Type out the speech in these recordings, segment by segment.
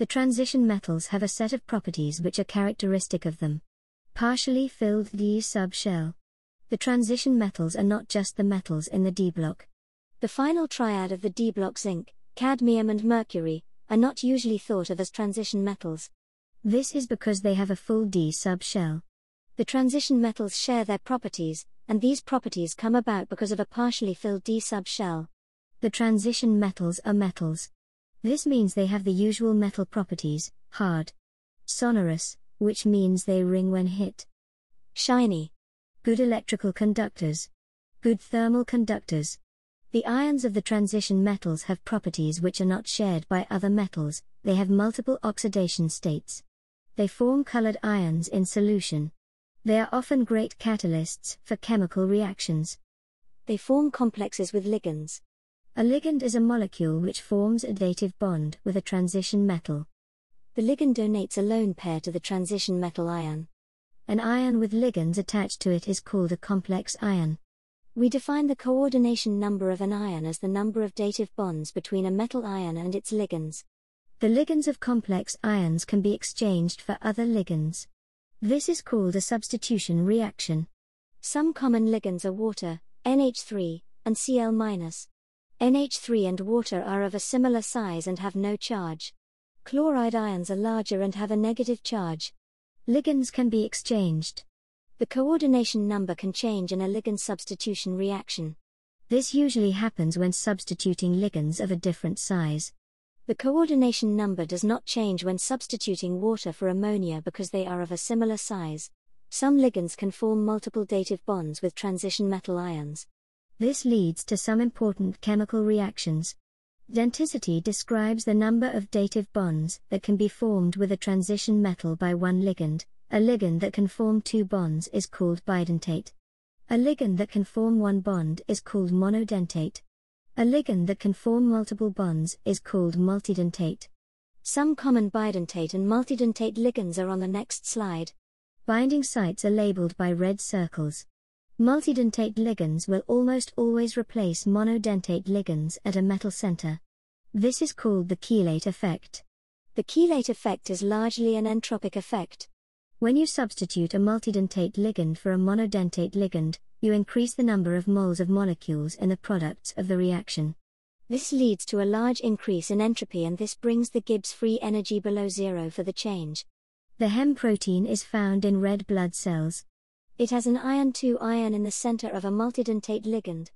The transition metals have a set of properties which are characteristic of them. Partially filled D subshell. The transition metals are not just the metals in the D block. The final triad of the D block zinc, cadmium, and mercury are not usually thought of as transition metals. This is because they have a full D subshell. The transition metals share their properties, and these properties come about because of a partially filled D subshell. The transition metals are metals. This means they have the usual metal properties hard, sonorous, which means they ring when hit, shiny, good electrical conductors, good thermal conductors. The ions of the transition metals have properties which are not shared by other metals, they have multiple oxidation states. They form colored ions in solution. They are often great catalysts for chemical reactions. They form complexes with ligands. A ligand is a molecule which forms a dative bond with a transition metal. The ligand donates a lone pair to the transition metal ion. An ion with ligands attached to it is called a complex ion. We define the coordination number of an ion as the number of dative bonds between a metal ion and its ligands. The ligands of complex ions can be exchanged for other ligands. This is called a substitution reaction. Some common ligands are water, NH3, and Cl-. NH3 and water are of a similar size and have no charge. Chloride ions are larger and have a negative charge. Ligands can be exchanged. The coordination number can change in a ligand substitution reaction. This usually happens when substituting ligands of a different size. The coordination number does not change when substituting water for ammonia because they are of a similar size. Some ligands can form multiple dative bonds with transition metal ions. This leads to some important chemical reactions. Denticity describes the number of dative bonds that can be formed with a transition metal by one ligand. A ligand that can form two bonds is called bidentate. A ligand that can form one bond is called monodentate. A ligand that can form multiple bonds is called multidentate. Some common bidentate and multidentate ligands are on the next slide. Binding sites are labeled by red circles. Multidentate ligands will almost always replace monodentate ligands at a metal center. This is called the chelate effect. The chelate effect is largely an entropic effect. When you substitute a multidentate ligand for a monodentate ligand, you increase the number of moles of molecules in the products of the reaction. This leads to a large increase in entropy and this brings the Gibbs free energy below zero for the change. The Heme protein is found in red blood cells. It has an iron 2 ion in the center of a multidentate ligand.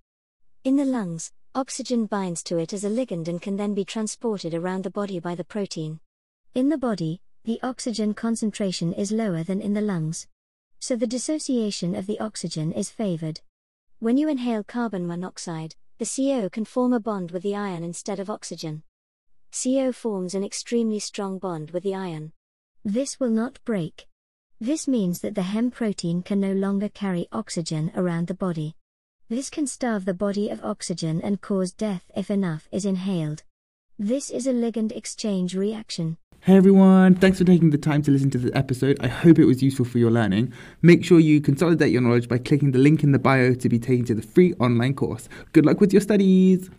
In the lungs, oxygen binds to it as a ligand and can then be transported around the body by the protein. In the body, the oxygen concentration is lower than in the lungs. So the dissociation of the oxygen is favored. When you inhale carbon monoxide, the CO can form a bond with the ion instead of oxygen. CO forms an extremely strong bond with the ion. This will not break. This means that the heme protein can no longer carry oxygen around the body. This can starve the body of oxygen and cause death if enough is inhaled. This is a ligand exchange reaction. Hey everyone, thanks for taking the time to listen to this episode. I hope it was useful for your learning. Make sure you consolidate your knowledge by clicking the link in the bio to be taken to the free online course. Good luck with your studies!